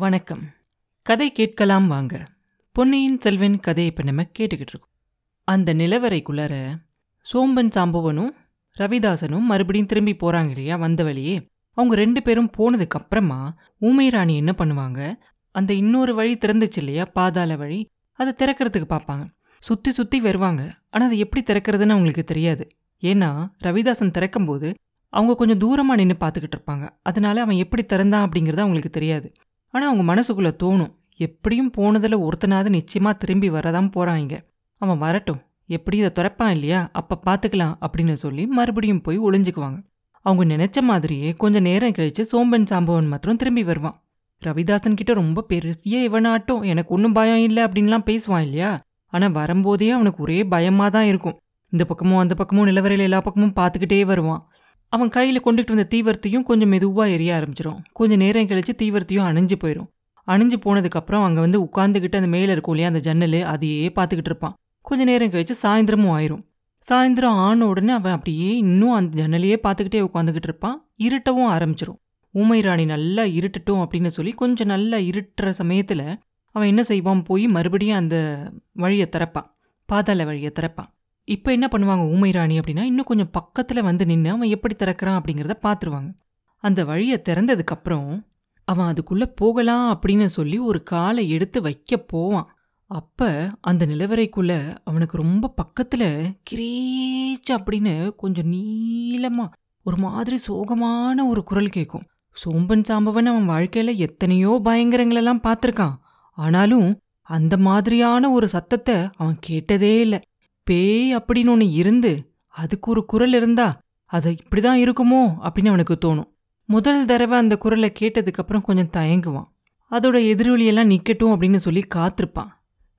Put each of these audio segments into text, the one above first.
வணக்கம். கதை கேட்கலாம் வாங்க. பொன்னியின் செல்வன் கதையை இப்போ நம்ம கேட்டுக்கிட்டு இருக்கோம். அந்த நிலவரைக்குள்ளார சோம்பன் சாம்பவனும் ரவிதாசனும் மறுபடியும் திரும்பி போகிறாங்க இல்லையா? வந்த வழியே. அவங்க ரெண்டு பேரும் போனதுக்கு அப்புறமா ஊமை ராணி என்ன பண்ணுவாங்க? அந்த இன்னொரு வழி திறந்துச்சு இல்லையா? பாதாள வழி. அதை திறக்கிறதுக்கு பார்ப்பாங்க. சுற்றி சுற்றி வருவாங்க. ஆனால் அதை எப்படி திறக்கிறதுன்னு அவங்களுக்கு தெரியாது. ஏன்னா ரவிதாசன் திறக்கும்போது அவங்க கொஞ்சம் தூரமாக நின்று பார்த்துக்கிட்டு இருப்பாங்க. அதனால அவன் எப்படி திறந்தான் அப்படிங்கிறது அவங்களுக்கு தெரியாது. ஆனால் அவங்க மனசுக்குள்ளே தோணும். எப்படியும் போனதில் ஒருத்தனாவது நிச்சயமாக திரும்பி வரதான் போகிறாங்க அவன் வரட்டும். எப்படி இதை துறப்பான் இல்லையா? அப்போ பார்த்துக்கலாம் அப்படின்னு சொல்லி மறுபடியும் போய் ஒளிஞ்சுக்குவாங்க. அவங்க நினைச்ச மாதிரியே கொஞ்சம் நேரம் கழித்து சோம்பன் சாம்பவன் மாத்திரம் திரும்பி வருவான். ரவிதாசன் கிட்ட ரொம்ப பெருசிய இவனாட்டும் எனக்கு ஒன்றும் பயம் இல்லை அப்படின்லாம் பேசுவான் இல்லையா? ஆனால் வரும்போதே அவனுக்கு ஒரே பயமாக தான் இருக்கும். இந்த பக்கமும் அந்த பக்கமும் நிலவரையில் எல்லா பக்கமும் பார்த்துக்கிட்டே வருவான். அவன் கையில் கொண்டுகிட்டு வந்த தீவர்த்தியும் கொஞ்சம் மெதுவாக எரிய ஆரம்பிச்சிடும் கொஞ்சம் நேரம் கழிச்சு தீவர்த்தியும் அணிஞ்சு போயிடும் அணிஞ்சு போனதுக்கப்புறம் அங்கே வந்து உட்காந்துக்கிட்டு அந்த மேலே இருக்கும் இல்லையா அந்த ஜன்னல் அதையே பார்த்துக்கிட்டு இருப்பான். கொஞ்ச நேரம் கழிச்சு சாயந்தரமும் ஆயிரும். சாயந்தரம் ஆன உடனே அவன் அப்படியே இன்னும் அந்த ஜன்னலையே பார்த்துக்கிட்டே உட்காந்துக்கிட்டு இருப்பான். இருட்டவும் ஆரம்பிச்சிரும். ஊமை ராணி நல்லா இருட்டட்டும் அப்படின்னு சொல்லி கொஞ்சம் நல்லா இருட்டுற சமயத்தில் அவன் என்ன செய்வான்? போய் மறுபடியும் அந்த வழியை திறப்பான். பாதாள வழியை திறப்பான். இப்போ என்ன பண்ணுவாங்க ஊமை ராணி அப்படின்னா இன்னும் கொஞ்சம் பக்கத்தில் வந்து நின்று அவன் எப்படி திறக்கிறான் அப்படிங்கிறத பார்த்துருவாங்க அந்த வழியை திறந்ததுக்கப்புறம் அவன் அதுக்குள்ளே போகலாம் அப்படின்னு சொல்லி ஒரு காலை எடுத்து வைக்க போவான். அப்போ அந்த நிலவரைக்குள்ளே அவனுக்கு ரொம்ப பக்கத்தில் கிரீச் அப்படின்னு கொஞ்சம் நீளமாக ஒரு மாதிரி சோகமான ஒரு குரல் கேட்கும் சோம்பன் சாம்பவன் அவன் வாழ்க்கையில் எத்தனையோ பயங்கரங்களெல்லாம் பார்த்துருக்கான். ஆனாலும் அந்த மாதிரியான ஒரு சத்தத்தை அவன் கேட்டதே இல்லை. பேய் அப்படின்னு ஒன்று இருந்து அதுக்கு ஒரு குரல் இருந்தா அது இப்படிதான் இருக்குமோ அப்படின்னு அவனுக்கு தோணும். முதல் தடவை அந்த குரலை கேட்டதுக்கப்புறம் கொஞ்சம் தயங்குவான். அதோட எதிரொலியெல்லாம் நிக்கட்டும் அப்படின்னு சொல்லி காத்திருப்பான்.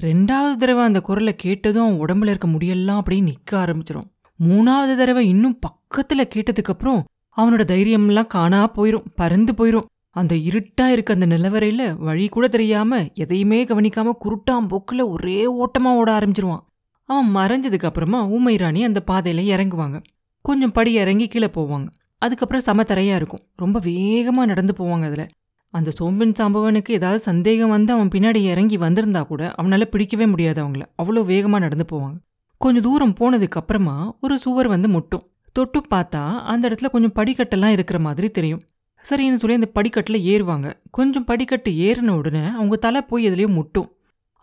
ரெண்டாவது தடவை அந்த குரலை கேட்டதும் அவன் உடம்புல இருக்க முடியெல்லாம் அப்படியே நிற்க ஆரம்பிச்சிடும் மூணாவது தடவை இன்னும் பக்கத்தில் கேட்டதுக்கப்புறம் அவனோட தைரியம்லாம் காணா போயிரும் பறந்து போயிரும். அந்த இருட்டா இருக்க அந்த நிலவரையில் வழி கூட தெரியாம எதையுமே கவனிக்காம குருட்டாம் போக்கில் ஒரே ஓட்டமா ஓட ஆரம்பிச்சிருவான். அவன் மறைஞ்சதுக்கு அப்புறமா ஊமை ராணி அந்த பாதையில இறங்குவாங்க. கொஞ்சம் படி இறங்கி கீழே போவாங்க. அதுக்கப்புறம் சமத்தரையா இருக்கும். ரொம்ப வேகமா நடந்து போவாங்க அதுல. அந்த சோம்பன் சாம்பவனுக்கு ஏதாவது சந்தேகம் வந்து அவன் பின்னாடி இறங்கி வந்திருந்தா கூட அவனால பிடிக்கவே முடியாது அவங்கள. அவ்வளோ வேகமா நடந்து போவாங்க. கொஞ்சம் தூரம் போனதுக்கு அப்புறமா ஒரு சுவர் வந்து முட்டும். தொட்டு பார்த்தா அந்த இடத்துல கொஞ்சம் படிக்கட்டெல்லாம் இருக்கிற மாதிரி தெரியும். சரின்னு சொல்லி அந்த படிக்கட்டில் ஏறுவாங்க. கொஞ்சம் படிக்கட்டு ஏறின உடனே அவங்க தலை போய் எதுலேயும் முட்டும்.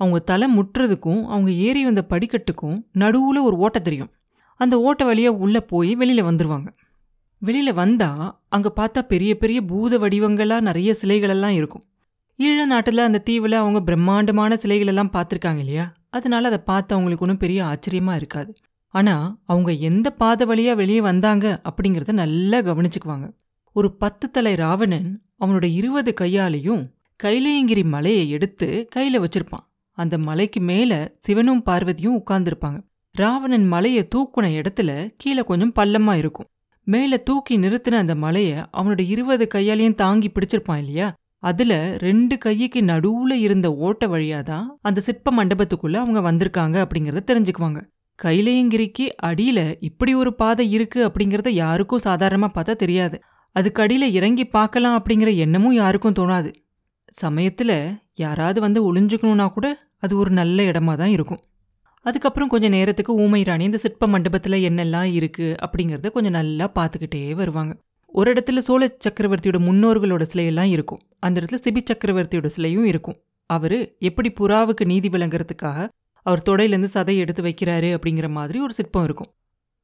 அவங்க தலை முட்டுறதுக்கும் அவங்க ஏறி வந்த படிக்கட்டுக்கும் நடுவில் ஒரு ஓட்டை தெரியும். அந்த ஓட்டை வழியாக உள்ளே போய் வெளியில் வந்துடுவாங்க வெளியில் வந்தால் அங்கே பார்த்தா பெரிய பெரிய பூத வடிவங்களாக நிறைய சிலைகளெல்லாம் இருக்கும். ஈழ நாட்டில் அந்த தீவில் அவங்க பிரம்மாண்டமான சிலைகளெல்லாம் பார்த்துருக்காங்க இல்லையா? அதனால அதை பார்த்து அவங்களுக்கு ஒன்றும் பெரிய ஆச்சரியமாக இருக்காது. ஆனால் அவங்க எந்த பாதை வழியாக வெளியே வந்தாங்க அப்படிங்கிறத நல்லா கவனிச்சுக்குவாங்க. ஒரு பத்து தலை ராவணன் அவனோட இருபது கையாலையும் கைலையங்கிரி மலையை எடுத்து கையில் வச்சிருப்பான். அந்த மலைக்கு மேலே சிவனும் பார்வதியும் உட்கார்ந்துருப்பாங்க. ராவணன் மலையை தூக்குன இடத்துல கீழே கொஞ்சம் பள்ளமா இருக்கும். மேலே தூக்கி நிறுத்தின அந்த மலையை அவனோட இருபது கையாலையும் தாங்கி பிடிச்சிருப்பான் இல்லையா? அதுல ரெண்டு கைக்கு நடுவுல இருந்த ஓட்ட வழியாதான் அந்த சிற்ப மண்டபத்துக்குள்ள அவங்க வந்திருக்காங்க அப்படிங்கறத தெரிஞ்சுக்குவாங்க. கைலையங்கிரிக்கு அடியில இப்படி ஒரு பாதை இருக்கு அப்படிங்கறத யாருக்கும் சாதாரணமா பார்த்தா தெரியாது. அதுக்கு அடியில இறங்கி பார்க்கலாம் அப்படிங்கிற எண்ணமும் யாருக்கும் தோணாது. சமயத்துல யாராவது வந்து ஒளிஞ்சுக்கணும்னா கூட அது ஒரு நல்ல இடமா தான் இருக்கும். அதுக்கப்புறம் கொஞ்சம் நேரத்துக்கு ஊமை ராணி இந்த சிற்ப மண்டபத்தில் என்னெல்லாம் இருக்குது அப்படிங்கிறத கொஞ்சம் நல்லா பார்த்துக்கிட்டே வருவாங்க. ஒரு இடத்துல சோழ சக்கரவர்த்தியோட முன்னோர்களோட சிலையெல்லாம் இருக்கும். அந்த இடத்துல சிபி சக்கரவர்த்தியோட சிலையும் இருக்கும். அவர் எப்படி புறாவுக்கு நீதி விளங்குறதுக்காக அவர் தொடையிலேருந்து சதை எடுத்து வைக்கிறாரு அப்படிங்கிற மாதிரி ஒரு சிற்பம் இருக்கும்.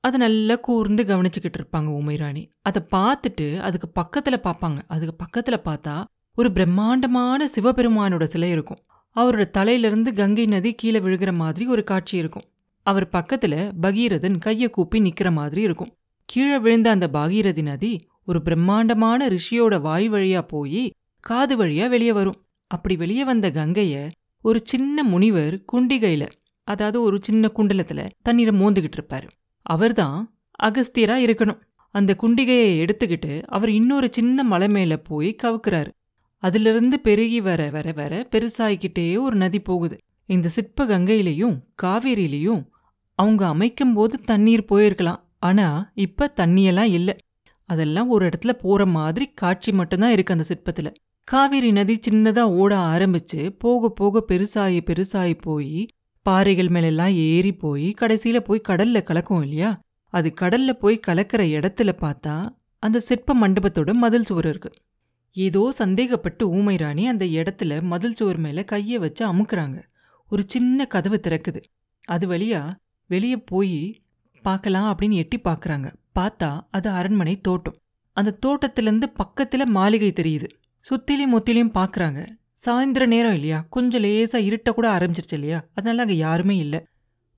அதை நல்லா கூர்ந்து கவனிச்சுக்கிட்டு இருப்பாங்க உமைராணி அதை பார்த்துட்டு அதுக்கு பக்கத்தில் பார்ப்பாங்க. அதுக்கு பக்கத்தில் பார்த்தா ஒரு பிரம்மாண்டமான சிவபெருமானோட சிலை இருக்கும். அவரோட தலையிலிருந்து கங்கை நதி கீழே விழுகிற மாதிரி ஒரு காட்சி இருக்கும். அவர் பக்கத்துல பகீரதன் கையை கூப்பி நிக்கிற மாதிரி இருக்கும். கீழே விழுந்த அந்த பாகீரதி நதி ஒரு பிரம்மாண்டமான ரிஷியோட வாய் வழியா போய் காது வழியா வெளியே வரும். அப்படி வெளியே வந்த கங்கைய ஒரு சின்ன முனிவர் குண்டிகையில அதாவது ஒரு சின்ன குண்டலத்துல தண்ணீரை மோந்துகிட்டு இருப்பாரு. அவர்தான் அகஸ்தியரா இருக்கணும். அந்த குண்டிகையை எடுத்துக்கிட்டு அவர் இன்னொரு சின்ன மலை மேல போய் கவுக்குறாரு. அதிலிருந்து பெருகி வர வர வர பெருசாகிக்கிட்டே ஒரு நதி போகுது. இந்த சிற்ப கங்கையிலையும் காவேரியிலையும் அவங்க அமைக்கும் போது தண்ணீர் போயிருக்கலாம். ஆனா இப்ப தண்ணியெல்லாம் இல்லை. அதெல்லாம் ஒரு இடத்துல போற மாதிரி காட்சி மட்டும்தான் இருக்கு அந்த சிற்பத்துல. காவேரி நதி சின்னதா ஓட ஆரம்பிச்சு போக போக பெருசாகி பெருசாகி போய் பாறைகள் மேலெல்லாம் ஏறி போய் கடைசியில போய் கடல்ல கலக்கும் இல்லையா? அது கடல்ல போய் கலக்கிற இடத்துல பார்த்தா அந்த சிற்ப மண்டபத்தோட மதில் சுவர் இருக்கு. ஏதோ சந்தேகப்பட்டு ஊமை ராணி அந்த இடத்துல மதில் சுவர் மேல கையை வச்சு அமுக்குறாங்க. ஒரு சின்ன கதவு திறக்குது. அது வழியா வெளியே போய் பார்க்கலாம் அப்படின்னு எட்டி பார்க்குறாங்க. பார்த்தா அது அரண்மனை தோட்டம். அந்த தோட்டத்திலேருந்து பக்கத்துல மாளிகை தெரியுது. சுத்திலையும் முத்திலையும் பார்க்குறாங்க. சாயந்தர நேரம் இல்லையா? கொஞ்சம் லேசா இருட்ட கூட ஆரம்பிச்சிருச்சு இல்லையா? அதனால அங்க யாருமே இல்லை.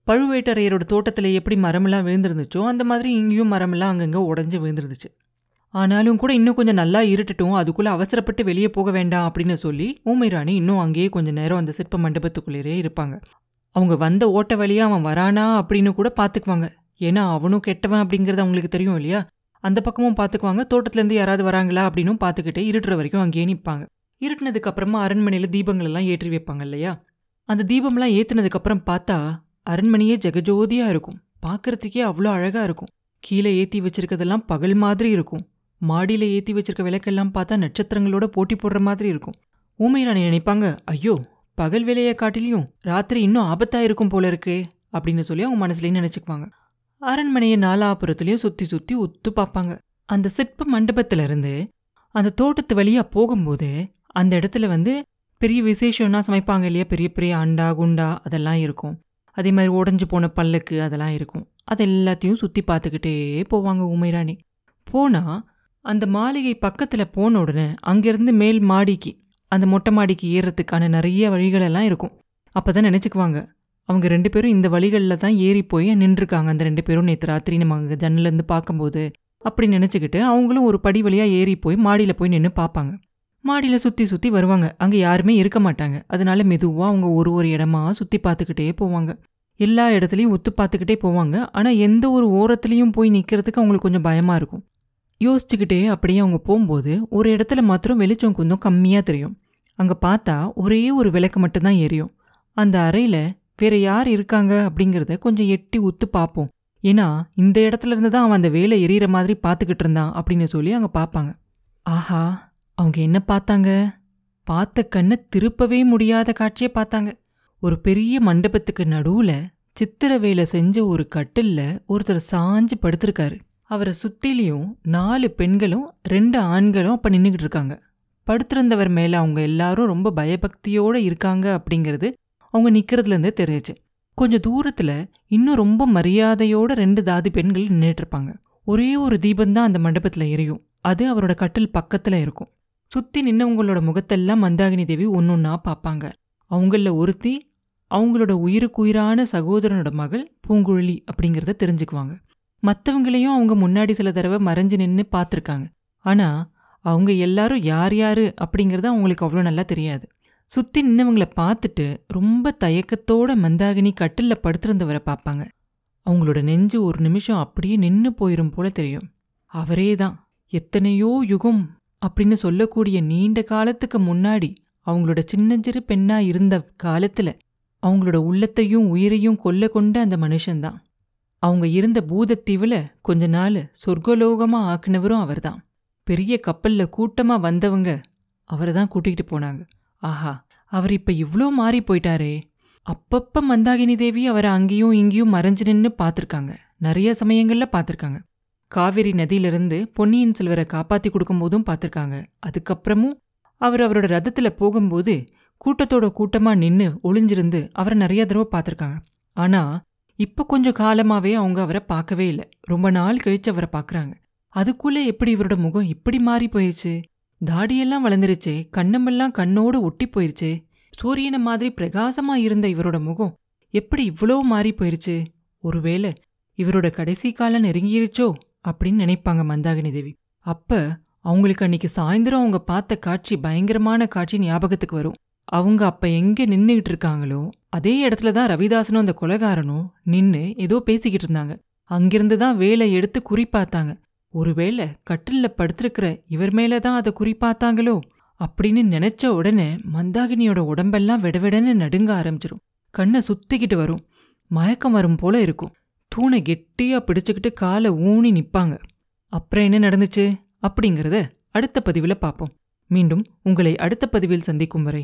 பழுவேட்டரையரோட தோட்டத்தில் எப்படி மரமெல்லாம் விழுந்திருந்துச்சோ அந்த மாதிரி இங்கேயும் மரமெல்லாம் அங்கங்கே உடஞ்சி விழுந்துருந்துச்சு. ஆனாலும் கூட இன்னும் கொஞ்சம் நல்லா இருட்டட்டும் அதுக்குள்ள அவசரப்பட்டு வெளியே போக வேண்டாம் அப்படின்னு சொல்லி ஊமை ராணி இன்னும் அங்கேயே கொஞ்சம் நேரம் அந்த சிற்ப மண்டபத்துக்குள்ளேயே இருப்பாங்க. அவங்க வந்த ஓட்ட வழியா அவன் வரானா அப்படின்னு கூட பார்த்துக்குவாங்க ஏன்னா அவனும் கெட்டவன் அப்படிங்கிறது அவங்களுக்கு தெரியும் இல்லையா? அந்த பக்கமும் பார்த்துக்குவாங்க தோட்டத்துலேருந்து யாராவது வராங்களா அப்படின்னும் பார்த்துக்கிட்டே இருட்டுற வரைக்கும் அங்கேயே நிற்பாங்க இருட்டினதுக்கு அப்புறமா அரண்மனையில் தீபங்கள் எல்லாம் ஏற்றி வைப்பாங்க இல்லையா? அந்த தீபம்லாம் ஏற்றினதுக்கப்புறம் பார்த்தா அரண்மனையே ஜெகஜோதியா இருக்கும். பார்க்குறதுக்கே அவ்வளோ அழகா இருக்கும். கீழே ஏற்றி வச்சிருக்கதெல்லாம் பகல் மாதிரி இருக்கும். மாடியில் ஏற்றி வச்சிருக்க விளக்கெல்லாம் பார்த்தா நட்சத்திரங்களோட போட்டி போடுற மாதிரி இருக்கும். ஊமை ராணி நினைப்பாங்க ஐயோ பகல் வேலையை காட்டிலையும் ராத்திரி இன்னும் ஆபத்தா இருக்கும் போல இருக்கே அப்படின்னு சொல்லி அவங்க மனசுலேயும் நினச்சிக்குவாங்க. அரண்மனையை நாலாபுரத்துலேயும் சுத்தி சுற்றி உத்து பார்ப்பாங்க. அந்த சிற்ப மண்டபத்துல இருந்து அந்த தோட்டத்து வழியா போகும்போது அந்த இடத்துல வந்து பெரிய விசேஷம்னா சமைப்பாங்க இல்லையா? பெரிய பெரிய அண்டா குண்டா அதெல்லாம் இருக்கும். அதே மாதிரி உடஞ்சி போன பல்லுக்கு அதெல்லாம் இருக்கும். அது எல்லாத்தையும் சுற்றி பார்த்துக்கிட்டே போவாங்க உமைராணி போனால் அந்த மாளிகை பக்கத்தில் போன உடனே அங்கேருந்து மேல் மாடிக்கு அந்த மொட்டை மாடிக்கு ஏறுறதுக்கான நிறைய வழிகளெல்லாம் இருக்கும். அப்போ தான் நினச்சிக்குவாங்க. அவங்க ரெண்டு பேரும் இந்த வழிகளில் தான் ஏறி போய் நின்றுருக்காங்க. அந்த ரெண்டு பேரும் நேற்று ராத்திரி நம்ம அங்கே ஜன்னலேருந்து பார்க்கும்போது அப்படி நினச்சிக்கிட்டு அவங்களும் ஒரு படி வழியாக ஏறி போய் மாடியில் போய் நின்று பார்ப்பாங்க. மாடியில் சுற்றி சுற்றி வருவாங்க. அங்கே யாருமே இருக்க மாட்டாங்க. அதனால மெதுவாக அவங்க ஒரு ஒரு இடமா சுற்றி பார்த்துக்கிட்டே போவாங்க. எல்லா இடத்துலையும் ஒத்து பார்த்துக்கிட்டே போவாங்க. ஆனால் எந்த ஒரு ஓரத்துலேயும் போய் நிற்கிறதுக்கு அவங்களுக்கு கொஞ்சம் பயமாக இருக்கும். யோசிச்சுக்கிட்டே அப்படியே அவங்க போகும்போது ஒரு இடத்துல மாத்திரம் வெளிச்சம் கொஞ்சம் கம்மியாக தெரியும். அங்கே பார்த்தா ஒரே ஒரு விளக்கு மட்டும்தான் எரியும். அந்த அறையில் வேற யார் இருக்காங்க அப்படிங்கிறத கொஞ்சம் எட்டி உத்து பார்ப்போம். ஏன்னா இந்த இடத்துல இருந்து தான் அவன் அந்த வேலை எரியற மாதிரி பார்த்துக்கிட்டு இருந்தான் அப்படின்னு சொல்லி அங்கே பார்ப்பாங்க. ஆஹா அவங்க என்ன பார்த்தாங்க? பார்த்த கண்ணை திருப்பவே முடியாத காட்சியை பார்த்தாங்க. ஒரு பெரிய மண்டபத்துக்கு நடுவில் சித்திர வேலை செஞ்ச ஒரு கட்டிலில் ஒருத்தர் சாஞ்சு படுத்திருக்காரு. அவரை சுத்திலையும் நாலு பெண்களும் ரெண்டு ஆண்களும் அப்ப நின்றுக்கிட்டு இருக்காங்க. படுத்திருந்தவர் மேல அவங்க எல்லாரும் ரொம்ப பயபக்தியோட இருக்காங்க அப்படிங்கிறது அவங்க நிக்கிறதுல இருந்தே தெரியுச்சு. கொஞ்சம் தூரத்துல இன்னும் ரொம்ப மரியாதையோட ரெண்டு தாதி பெண்கள் நின்றுட்டு இருப்பாங்க. ஒரே ஒரு தீபம்தான் அந்த மண்டபத்துல எரியும். அது அவரோட கட்டில் பக்கத்துல இருக்கும். சுத்தி நின்னவங்களோட முகத்தெல்லாம் மந்தாகினி தேவி ஒன்னொன்னா பார்ப்பாங்க. அவங்கள ஒருத்தி அவங்களோட உயிருக்குயிரான சகோதரனோட மகள் பூங்குழலி அப்படிங்கிறத தெரிஞ்சுக்குவாங்க. மற்றவங்களையும் அவங்க முன்னாடி சில தடவை மறைஞ்சு நின்று பார்த்துருக்காங்க. ஆனால் அவங்க எல்லாரும் யார் யார் அப்படிங்கிறது அவங்களுக்கு அவ்வளோ நல்லா தெரியாது. சுற்றி நின்னவங்கள பார்த்துட்டு ரொம்ப தயக்கத்தோட மந்தாகினி கட்டிலில் படுத்திருந்தவரை பார்ப்பாங்க. அவங்களோட நெஞ்சு ஒரு நிமிஷம் அப்படியே நின்று போயிரும் போல தெரியும். அவரே தான். எத்தனையோ யுகம் அப்படின்னு சொல்லக்கூடிய நீண்ட காலத்துக்கு முன்னாடி அவங்களோட சின்னஞ்சிறு பெண்ணா இருந்த காலத்துல அவங்களோட உள்ளத்தையும் உயிரையும் கொல்ல கொண்ட அந்த மனுஷன்தான் அவங்க இருந்த பூதத்தீவுல கொஞ்ச நாள் சொர்க்கலோகமா ஆக்குனவரும் அவர்தான். பெரிய கப்பல்ல கூட்டமா வந்தவங்க அவரை தான் கூட்டிகிட்டு போனாங்க. ஆஹா அவர் இப்ப இவ்ளோ மாறி போயிட்டாரே. அப்பப்ப மந்தாகினி தேவி அவரை அங்கேயும் இங்கேயும் மறைஞ்சு நின்று பார்த்துருக்காங்க நிறைய சமயங்கள்ல பார்த்துருக்காங்க காவிரி நதியிலிருந்து பொன்னியின் செல்வரை காப்பாத்தி கொடுக்கும்போதும் பார்த்துருக்காங்க அதுக்கப்புறமும் அவர் அவரோட ரதத்துல போகும்போது கூட்டத்தோட கூட்டமா நின்னு ஒளிஞ்சிருந்து அவரை நிறைய தடவை பார்த்துருக்காங்க ஆனா இப்ப கொஞ்சம் காலமாவே அவங்க அவரை பார்க்கவே இல்லை. ரொம்ப நாள் கழிச்சு அவரை பார்க்குறாங்க. அதுக்குள்ள எப்படி இவரோட முகம் இப்படி மாறி போயிருச்சு? தாடியெல்லாம் வளர்ந்துருச்சே. கண்ணமெல்லாம் கண்ணோடு ஒட்டி போயிருச்சு. சூரியனை மாதிரி பிரகாசமா இருந்த இவரோட முகம் எப்படி இவ்வளோ மாறி போயிருச்சு? ஒருவேளை இவரோட கடைசி காலம் நெருங்கிருச்சோ அப்படின்னு நினைப்பாங்க மந்தாகினி தேவி. அப்ப அவங்களுக்கு அன்னைக்கு சாயந்தரம் அவங்க பார்த்த காட்சி பயங்கரமான காட்சி ஞாபகத்துக்கு வரும். அவங்க அப்ப எங்கே நின்னுகிட்டு இருக்காங்களோ அதே இடத்துல தான் ரவிதாசனும் அந்த கொலகாரனும் நின்னு ஏதோ பேசிக்கிட்டு இருந்தாங்க. அங்கிருந்து தான் வேலை எடுத்து குறிப்பாத்தாங்க ஒருவேளை கட்டில்ல படுத்திருக்கிற இவர் மேல தான் அதை குறிப்பாத்தாங்களோ அப்படின்னு நினைச்ச உடனே மந்தாகினியோட உடம்பெல்லாம் விடவிடன்னு நடுங்க ஆரம்பிச்சிடும் கண்ணை சுத்திக்கிட்டு வரும். மயக்கம் வரும் போல இருக்கும். தூணை கெட்டியா பிடிச்சுக்கிட்டு காலை ஊனி நிப்பாங்க. அப்புறம் என்ன நடந்துச்சு? அப்படிங்கிறத அடுத்த பதிவில் பார்ப்போம். மீண்டும் உங்களை அடுத்த பதிவில் சந்திக்கும் வரை